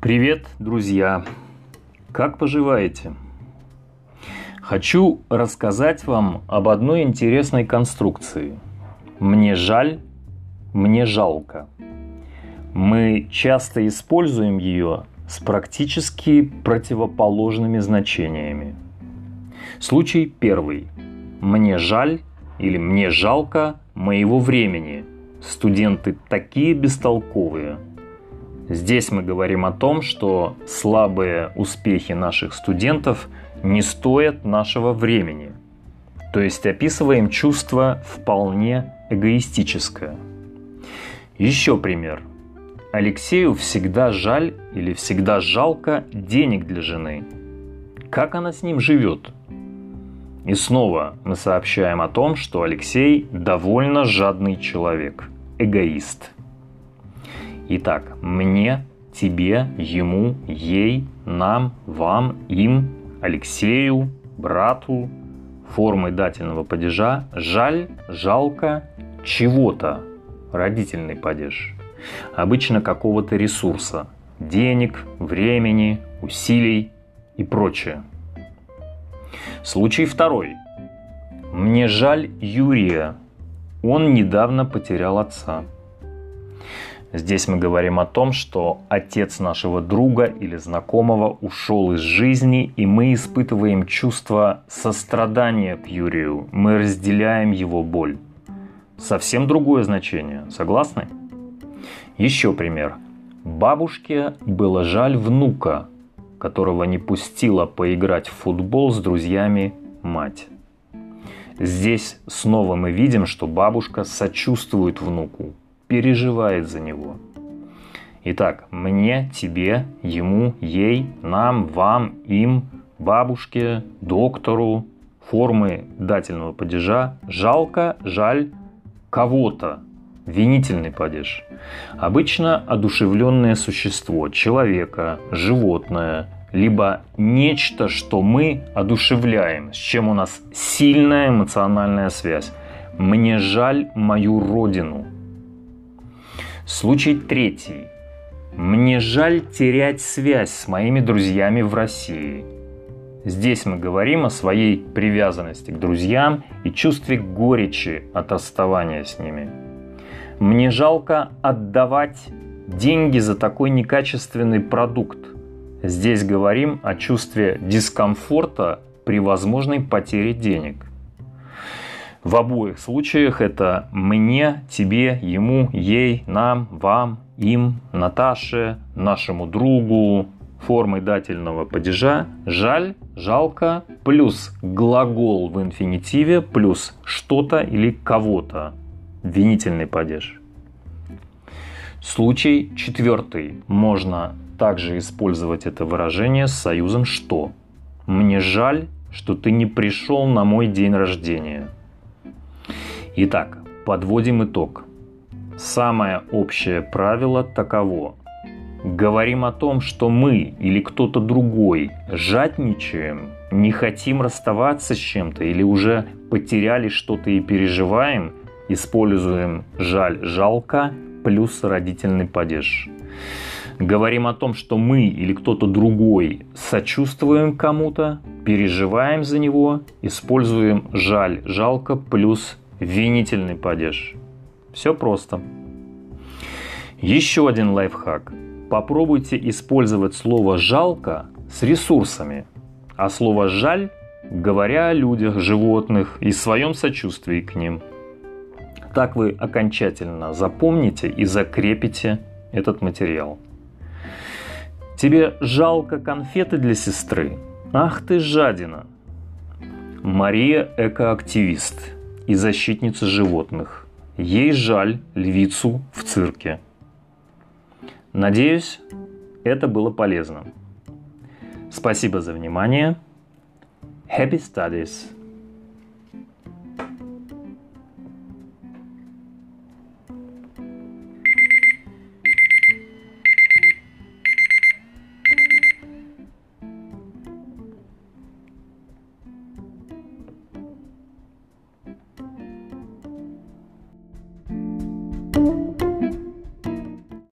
Привет, друзья! Как поживаете? Хочу рассказать вам об одной интересной конструкции. Мне жаль, мне жалко. Мы часто используем ее с практически противоположными значениями. Случай первый. Мне жаль или мне жалко моего времени. Студенты такие бестолковые – Здесь мы говорим о том, что слабые успехи наших студентов не стоят нашего времени. То есть описываем чувство вполне эгоистическое. Еще пример. Алексею всегда жаль или всегда жалко денег для жены. Как она с ним живет? И снова мы сообщаем о том, что Алексей довольно жадный человек, эгоист – Итак, мне, тебе, ему, ей, нам, вам, им, Алексею, брату, формой дательного падежа жаль, жалко чего-то, родительный падеж. Обычно какого-то ресурса, денег, времени, усилий и прочее. Случай второй. Мне жаль Юрия. Он недавно потерял отца. Здесь мы говорим о том, что отец нашего друга или знакомого ушел из жизни, и мы испытываем чувство сострадания к Юрию. Мы разделяем его боль. Совсем другое значение. Согласны? Еще пример. Бабушке было жаль внука, которого не пустила поиграть в футбол с друзьями мать. Здесь снова мы видим, что бабушка сочувствует внуку, переживает за него. Итак, мне, тебе, ему, ей, нам, вам, им, бабушке, доктору, формы дательного падежа жалко, жаль кого-то, винительный падеж. Обычно одушевленное существо, человека, животное, либо нечто, что мы одушевляем, с чем у нас сильная эмоциональная связь. Мне жаль мою родину, Случай третий. Мне жаль терять связь с моими друзьями в России. Здесь мы говорим о своей привязанности к друзьям и чувстве горечи от расставания с ними. Мне жалко отдавать деньги за такой некачественный продукт. Здесь говорим о чувстве дискомфорта при возможной потере денег. В обоих случаях это мне, тебе, ему, ей, нам, вам, им, Наташе, нашему другу, формой дательного падежа жаль, жалко, плюс глагол в инфинитиве, плюс что-то или кого-то. Винительный падеж. Случай четвертый. Можно также использовать это выражение с союзом «что». Мне жаль, что ты не пришел на мой день рождения – Итак, подводим итог. Самое общее правило таково. Говорим о том, что мы или кто-то другой жадничаем, не хотим расставаться с чем-то или уже потеряли что-то и переживаем, используем жаль, жалко плюс родительный падеж. Говорим о том, что мы или кто-то другой сочувствуем кому-то, переживаем за него, используем жаль, жалко плюс винительный падеж. Все просто. Еще один лайфхак. Попробуйте использовать слово «жалко» с ресурсами, а слово «жаль» говоря о людях, животных и своем сочувствии к ним. Так вы окончательно запомните и закрепите этот материал. Тебе жалко конфеты для сестры? Ах ты жадина! Мария – экоактивист – и защитница животных. Ей жаль львицу в цирке. Надеюсь, это было полезно. Спасибо за внимание. Happy Studies!